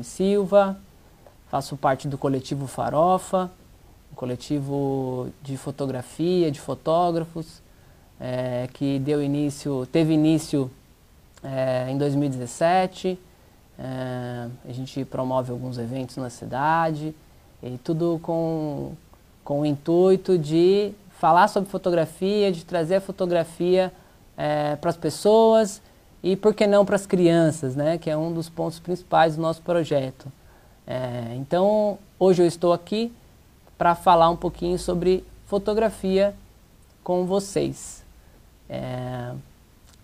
Guilherme Silva, faço parte do coletivo Farofa, um coletivo de fotografia, de fotógrafos, é, que deu início, teve início é, em 2017. É, a gente promove alguns eventos na cidade e tudo com, com o intuito de falar sobre fotografia, de trazer a fotografia para as pessoas e, por que não, para as crianças, né, que é um dos pontos principais do nosso projeto. É, então, hoje eu estou aqui para falar um pouquinho sobre fotografia com vocês. É,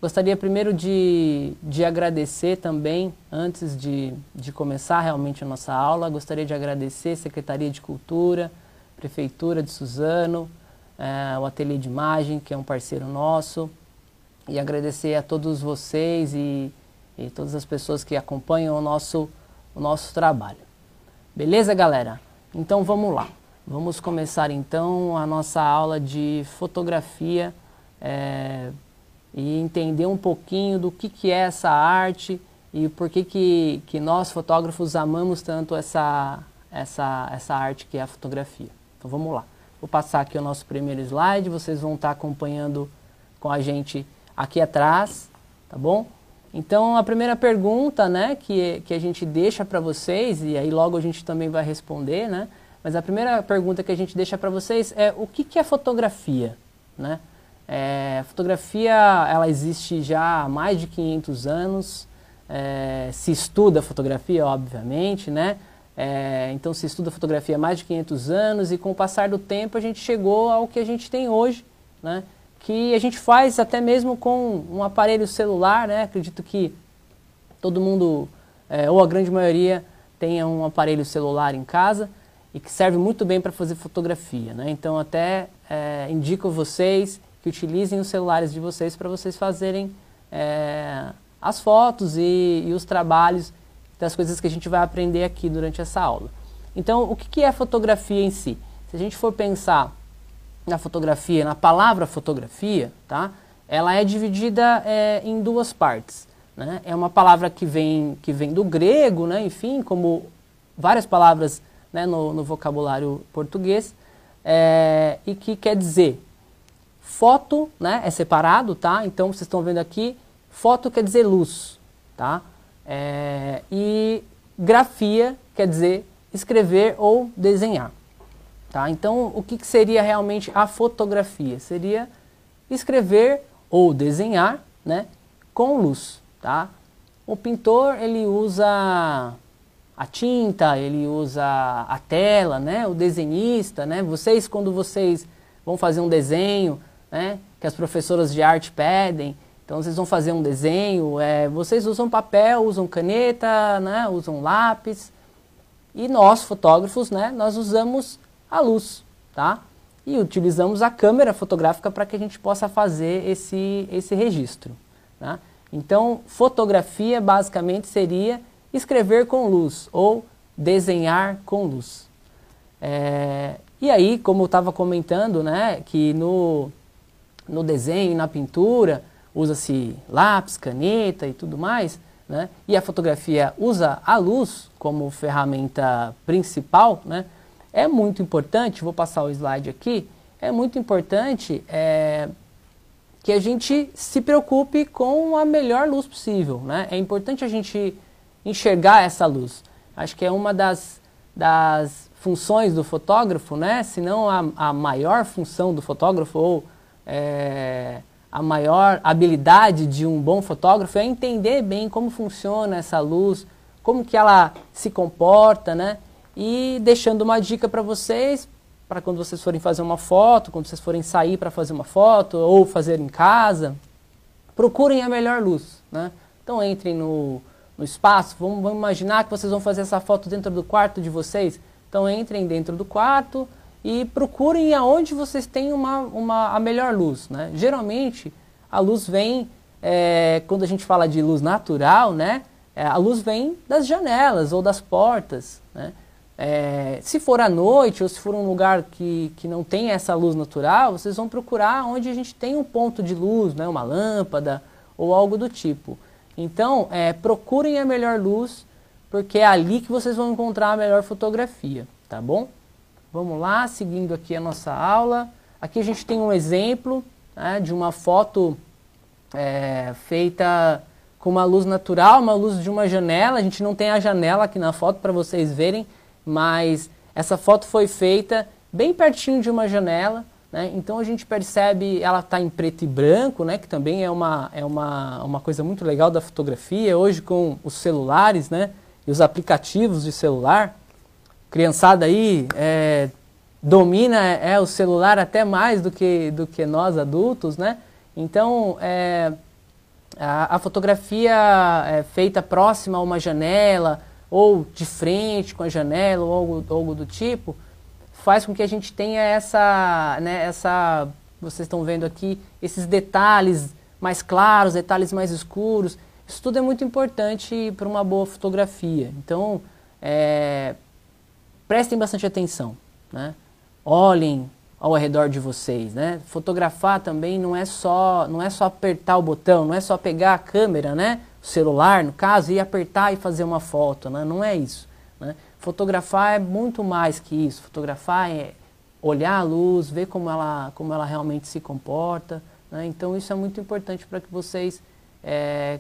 gostaria primeiro de, de agradecer também, antes de, de começar realmente a nossa aula, gostaria de agradecer a Secretaria de Cultura, Prefeitura de Suzano, é, o Ateliê de Imagem, que é um parceiro nosso, e agradecer a todos vocês e, e todas as pessoas que acompanham o nosso, o nosso trabalho. Beleza, galera? Então vamos lá. Vamos começar então a nossa aula de fotografia é, e entender um pouquinho do que, que é essa arte e por que, que, que nós fotógrafos amamos tanto essa, essa, essa arte que é a fotografia. Então vamos lá. Vou passar aqui o nosso primeiro slide, vocês vão estar acompanhando com a gente aqui atrás, tá bom? Então, a primeira pergunta, né, que, que a gente deixa para vocês, e aí logo a gente também vai responder, né, mas a primeira pergunta que a gente deixa para vocês é o que, que é fotografia, né? É, fotografia, ela existe já há mais de 500 anos, é, se estuda fotografia, obviamente, né? É, então se estuda fotografia há mais de 500 anos e com o passar do tempo a gente chegou ao que a gente tem hoje, né? Que a gente faz até mesmo com um aparelho celular, né? Acredito que todo mundo, é, ou a grande maioria, tenha um aparelho celular em casa e que serve muito bem para fazer fotografia, né? Então até é, indico vocês que utilizem os celulares de vocês para vocês fazerem é, as fotos e, e, os trabalhos das coisas que a gente vai aprender aqui durante essa aula. Então, o que, que é fotografia em si? Se a gente for pensar na fotografia, na palavra fotografia, tá? ela é dividida é, em duas partes. Né? É uma palavra que vem, que vem do grego, né? enfim, como várias palavras né, no, no vocabulário português, é, e que quer dizer foto, né, é separado, tá? Então vocês estão vendo aqui, foto quer dizer luz, tá? É, e grafia quer dizer escrever ou desenhar. Tá? Então, o que, que seria realmente a fotografia? Seria escrever ou desenhar né, com luz. Tá? O pintor ele usa a tinta, ele usa a tela, né? o desenhista. Né? Vocês, quando vocês vão fazer um desenho, né, que as professoras de arte pedem, então vocês vão fazer um desenho, é, vocês usam papel, usam caneta, né, usam lápis. E nós, fotógrafos, né, nós usamos a luz, tá? E utilizamos a câmera fotográfica para que a gente possa fazer esse, esse registro. Tá? Então, fotografia basicamente seria escrever com luz ou desenhar com luz. É, e aí, como eu estava comentando, né, que no, no desenho na pintura usa-se lápis, caneta e tudo mais, né, e a fotografia usa a luz como ferramenta principal, né, é muito importante, vou passar o slide aqui, é muito importante é, que a gente se preocupe com a melhor luz possível. Né? É importante a gente enxergar essa luz. Acho que é uma das, das funções do fotógrafo, né? se não a, a maior função do fotógrafo ou é, a maior habilidade de um bom fotógrafo é entender bem como funciona essa luz, como que ela se comporta, né? E deixando uma dica para vocês, para quando vocês forem fazer uma foto, quando vocês forem sair para fazer uma foto ou fazer em casa, procurem a melhor luz. Né? Então entrem no, no espaço, vamos, vamos imaginar que vocês vão fazer essa foto dentro do quarto de vocês. Então entrem dentro do quarto e procurem aonde vocês têm uma, uma, a melhor luz. Né? Geralmente a luz vem, é, quando a gente fala de luz natural, né? É, a luz vem das janelas ou das portas. Né? É, se for à noite ou se for um lugar que, que não tem essa luz natural, vocês vão procurar onde a gente tem um ponto de luz, né, uma lâmpada ou algo do tipo. Então, é, procurem a melhor luz porque é ali que vocês vão encontrar a melhor fotografia, tá bom? Vamos lá, seguindo aqui a nossa aula. Aqui a gente tem um exemplo né, de uma foto é, feita com uma luz natural, uma luz de uma janela. A gente não tem a janela aqui na foto para vocês verem, mas essa foto foi feita bem pertinho de uma janela. Né? Então a gente percebe, ela está em preto e branco, né? que também é, uma, é uma, uma coisa muito legal da fotografia. Hoje com os celulares né? e os aplicativos de celular, criançada aí é, domina é, o celular até mais do que, do que nós adultos, né? Então, é, a, a, fotografia é feita próxima a uma janela, ou de frente com a janela, ou algo, algo do tipo, faz com que a gente tenha essa, né, essa, vocês estão vendo aqui, esses detalhes mais claros, detalhes mais escuros. Isso tudo é muito importante para uma boa fotografia. Então, é, prestem bastante atenção, né? Olhem ao redor de vocês, né? Fotografar também não é só não é só apertar o botão, não é só pegar a câmera, né? Celular, no caso, e apertar e fazer uma foto, né? Não é isso, né? Fotografar é muito mais que isso. Fotografar é olhar a luz, ver como ela como ela realmente se comporta, né? Então isso é muito importante para que vocês é,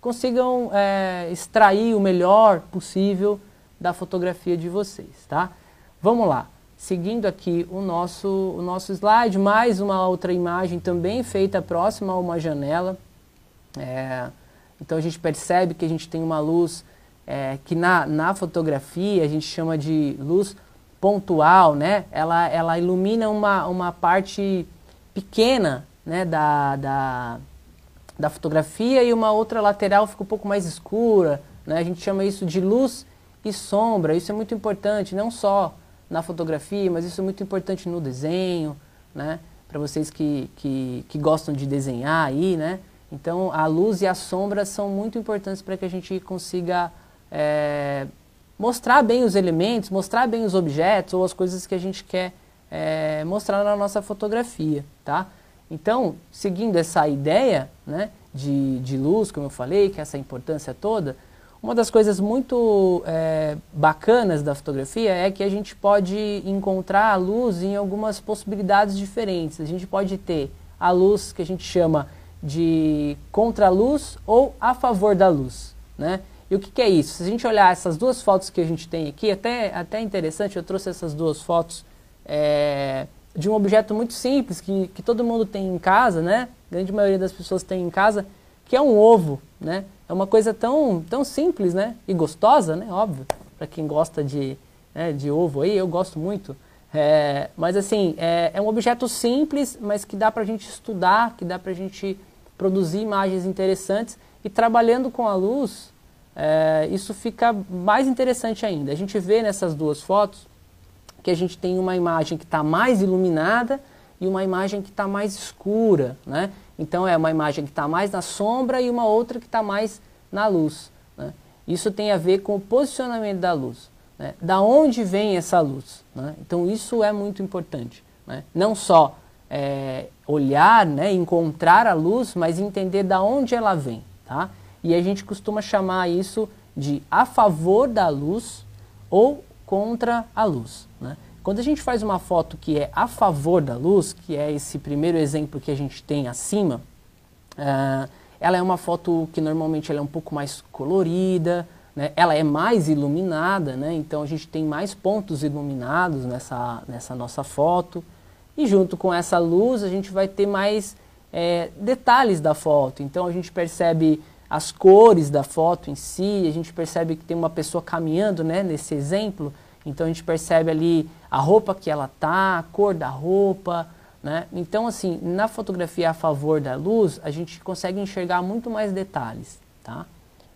consigam é, extrair o melhor possível da fotografia de vocês, tá? Vamos lá. Seguindo aqui o nosso, o nosso slide, mais uma outra imagem também feita próxima a uma janela. É, então a gente percebe que a gente tem uma luz é, que na, na fotografia a gente chama de luz pontual, né? Ela, ela ilumina uma, uma parte pequena né, da, da, da fotografia e uma outra lateral fica um pouco mais escura. Né? A gente chama isso de luz e sombra. Isso é muito importante, não só na fotografia, mas isso é muito importante no desenho, né? Para vocês que, que, que, gostam de desenhar aí, né? Então, a luz e a sombra são muito importantes para que a gente consiga é, mostrar bem os elementos, mostrar bem os objetos ou as coisas que a gente quer é, mostrar na nossa fotografia, tá? Então, seguindo essa ideia né, de, de luz, como eu falei, que é essa importância toda, uma das coisas muito é, bacanas da fotografia é que a gente pode encontrar a luz em algumas possibilidades diferentes. A gente pode ter a luz que a gente chama de contra-luz ou a favor da luz. Né? E o que, que, é isso? Se a gente olhar essas duas fotos que a gente tem aqui, até, até interessante, eu trouxe essas duas fotos é, de um objeto muito simples que, que todo mundo tem em casa, né? A grande maioria das pessoas tem em casa, que é um ovo, né? É uma coisa tão, tão simples, né? E gostosa, né? Óbvio, para quem gosta de, né, de ovo aí, eu gosto muito. É, mas assim, é, é, um objeto simples, mas que dá para a gente estudar, que dá para a gente produzir imagens interessantes. E trabalhando com a luz, é, isso fica mais interessante ainda. A gente vê nessas duas fotos que a gente tem uma imagem que está mais iluminada e uma imagem que está mais escura, né? Então é uma imagem que está mais na sombra e uma outra que está mais na luz. Né? Isso tem a ver com o posicionamento da luz. Né? Da onde vem essa luz? Né? Então isso é muito importante. Né? Não só é, olhar, né, encontrar a luz, mas entender da onde ela vem. Tá? E a gente costuma chamar isso de a favor da luz ou contra a luz. Né? Quando a gente faz uma foto que é a favor da luz, que é esse primeiro exemplo que a gente tem acima, uh, ela é uma foto que normalmente ela é um pouco mais colorida, né? ela é mais iluminada, né? então a gente tem mais pontos iluminados nessa, nessa nossa foto. E junto com essa luz a gente vai ter mais é, detalhes da foto. Então a gente percebe as cores da foto em si, a gente percebe que tem uma pessoa caminhando né, nesse exemplo, então a gente percebe ali a roupa que ela tá, a cor da roupa, né? Então assim, na fotografia a favor da luz, a gente consegue enxergar muito mais detalhes, tá?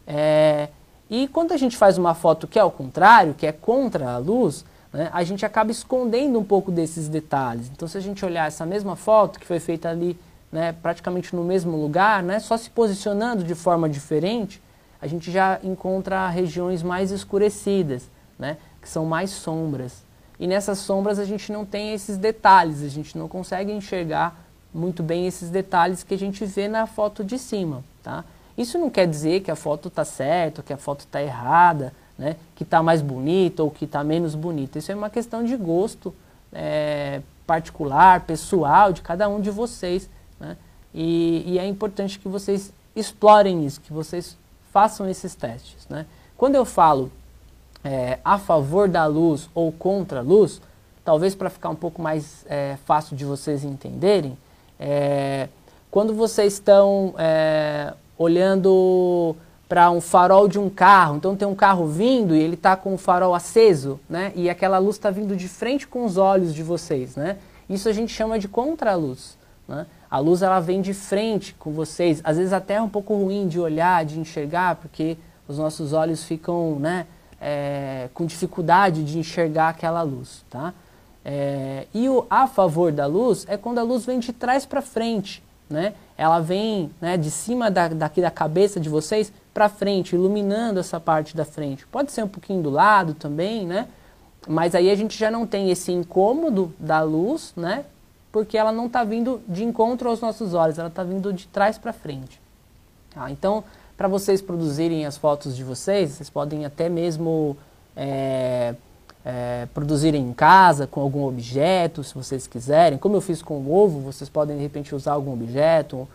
É, e quando a gente faz uma foto que é ao contrário, que é contra a luz, né, a gente acaba escondendo um pouco desses detalhes. Então se a gente olhar essa mesma foto que foi feita ali né, praticamente no mesmo lugar, né, só se posicionando de forma diferente, a gente já encontra regiões mais escurecidas. Né? que são mais sombras. E nessas sombras a gente não tem esses detalhes, a gente não consegue enxergar muito bem esses detalhes que a gente vê na foto de cima, tá? Isso não quer dizer que a foto está certa, que a foto está errada, né? que está mais bonita ou que está menos bonita. Isso é uma questão de gosto é, particular, pessoal de cada um de vocês. Né? E, e, é importante que vocês explorem isso, que vocês façam esses testes. Né? Quando eu falo é, a favor da luz ou contra a luz, talvez para ficar um pouco mais é, fácil de vocês entenderem, é, quando vocês estão é, olhando para um farol de um carro, então tem um carro vindo e ele está com o farol aceso, né? E aquela luz está vindo de frente com os olhos de vocês, né? Isso a gente chama de contraluz, né? A luz ela vem de frente com vocês, às vezes até é um pouco ruim de olhar, de enxergar, porque os nossos olhos ficam, né? É, com dificuldade de enxergar aquela luz, tá? É, e o a favor da luz é quando a luz vem de trás para frente, né? Ela vem né, de cima da, daqui da cabeça de vocês para frente, iluminando essa parte da frente. Pode ser um pouquinho do lado também, né? Mas aí a gente já não tem esse incômodo da luz, né? Porque ela não está vindo de encontro aos nossos olhos, ela está vindo de trás para frente. Tá? Então, para vocês produzirem as fotos de vocês, vocês podem até mesmo é, é, produzirem em casa com algum objeto, se vocês quiserem. Como eu fiz com o ovo, vocês podem de repente usar algum objeto,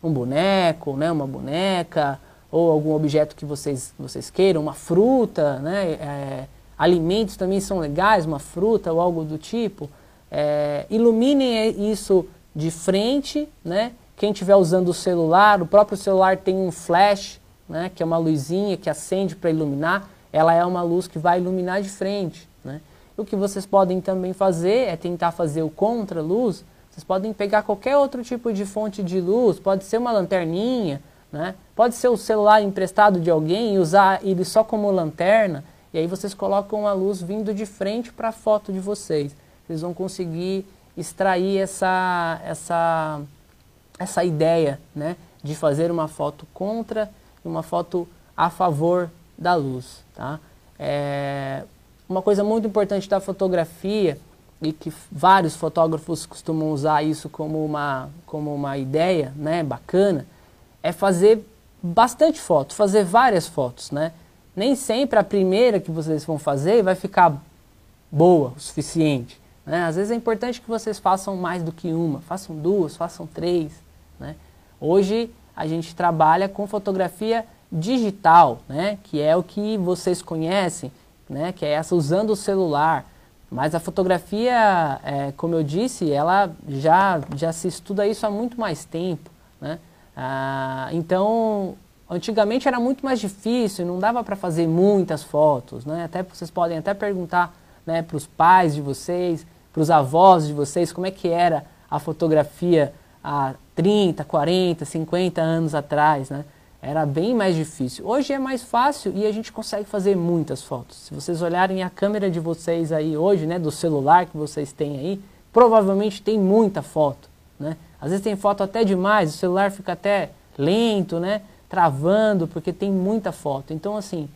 um boneco, né, uma boneca, ou algum objeto que vocês, vocês queiram, uma fruta, né, é, alimentos também são legais, uma fruta ou algo do tipo. É, iluminem isso de frente, né? Quem estiver usando o celular, o próprio celular tem um flash, né, que é uma luzinha que acende para iluminar. Ela é uma luz que vai iluminar de frente. Né? O que vocês podem também fazer é tentar fazer o contra-luz. Vocês podem pegar qualquer outro tipo de fonte de luz, pode ser uma lanterninha, né? pode ser o celular emprestado de alguém e usar ele só como lanterna, e aí vocês colocam a luz vindo de frente para a foto de vocês. Vocês vão conseguir extrair essa, essa, essa ideia né? de fazer uma foto contra e uma foto a favor da luz. Tá? É, uma coisa muito importante da fotografia, e que vários fotógrafos costumam usar isso como uma, como uma ideia né, bacana, é fazer bastante fotos, fazer várias fotos. Né? Nem sempre a primeira que vocês vão fazer vai ficar boa o suficiente. Né? Às vezes é importante que vocês façam mais do que uma, façam duas, façam três. Né? Hoje a gente trabalha com fotografia digital, né? que é o que vocês conhecem, né, que é essa usando o celular. Mas a fotografia, é, como eu disse, ela já, já se estuda isso há muito mais tempo. Né? Ah, então, antigamente era muito mais difícil, não dava para fazer muitas fotos. Né? Até vocês podem até perguntar né, para os pais de vocês, para os avós de vocês, como é que era a fotografia há 30, 40, 50 anos atrás. Né? Era bem mais difícil. Hoje é mais fácil e a gente consegue fazer muitas fotos. Se vocês olharem a câmera de vocês aí hoje, né, do celular que vocês têm aí, provavelmente tem muita foto, né? Às vezes tem foto até demais, o celular fica até lento, né, travando porque tem muita foto. Então assim,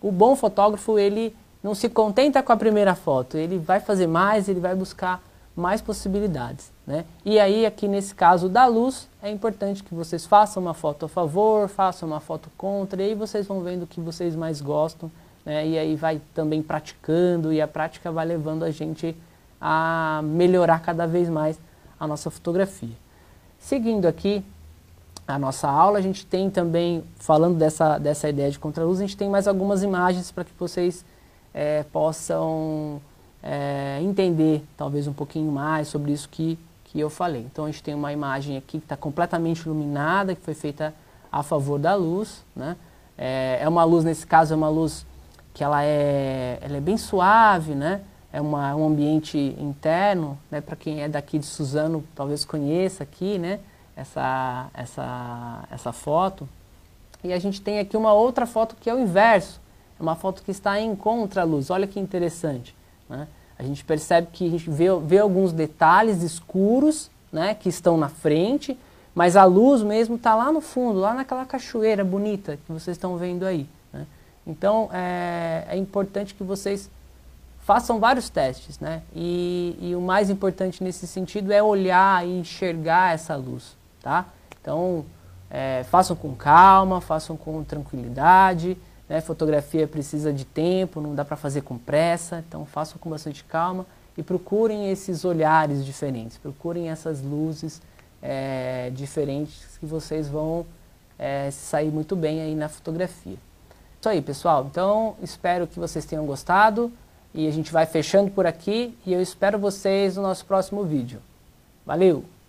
o bom fotógrafo ele não se contenta com a primeira foto, ele vai fazer mais, ele vai buscar mais possibilidades. Né? E aí, aqui nesse caso da luz, é importante que vocês façam uma foto a favor, façam uma foto contra, e aí vocês vão vendo o que vocês mais gostam, né? e aí vai também praticando, e a prática vai levando a gente a melhorar cada vez mais a nossa fotografia. Seguindo aqui a nossa aula, a gente tem também, falando dessa, dessa ideia de contraluz, a gente tem mais algumas imagens para que vocês é, possam é, entender talvez um pouquinho mais sobre isso que, que eu falei. Então a gente tem uma imagem aqui que está completamente iluminada, que foi feita a favor da luz. Né? É, é, uma luz, nesse caso, é uma luz que ela é, ela é bem suave, né? é uma, um ambiente interno, né? para quem é daqui de Suzano talvez conheça aqui né? essa, essa, essa foto. E a gente tem aqui uma outra foto que é o inverso, é uma foto que está em contra-luz, olha que interessante. Né? A gente percebe que a gente vê, vê alguns detalhes escuros né, que estão na frente, mas a luz mesmo está lá no fundo, lá naquela cachoeira bonita que vocês estão vendo aí. Né? Então é, é, importante que vocês façam vários testes, né? E, e, o mais importante nesse sentido é olhar e enxergar essa luz, tá? Então é, façam com calma, façam com tranquilidade. Né? Fotografia precisa de tempo, não dá para fazer com pressa, então façam com bastante calma e procurem esses olhares diferentes, procurem essas luzes é, diferentes que vocês vão é, sair muito bem aí na fotografia. Isso aí, pessoal. Então, espero que vocês tenham gostado e a gente vai fechando por aqui e eu espero vocês no nosso próximo vídeo. Valeu!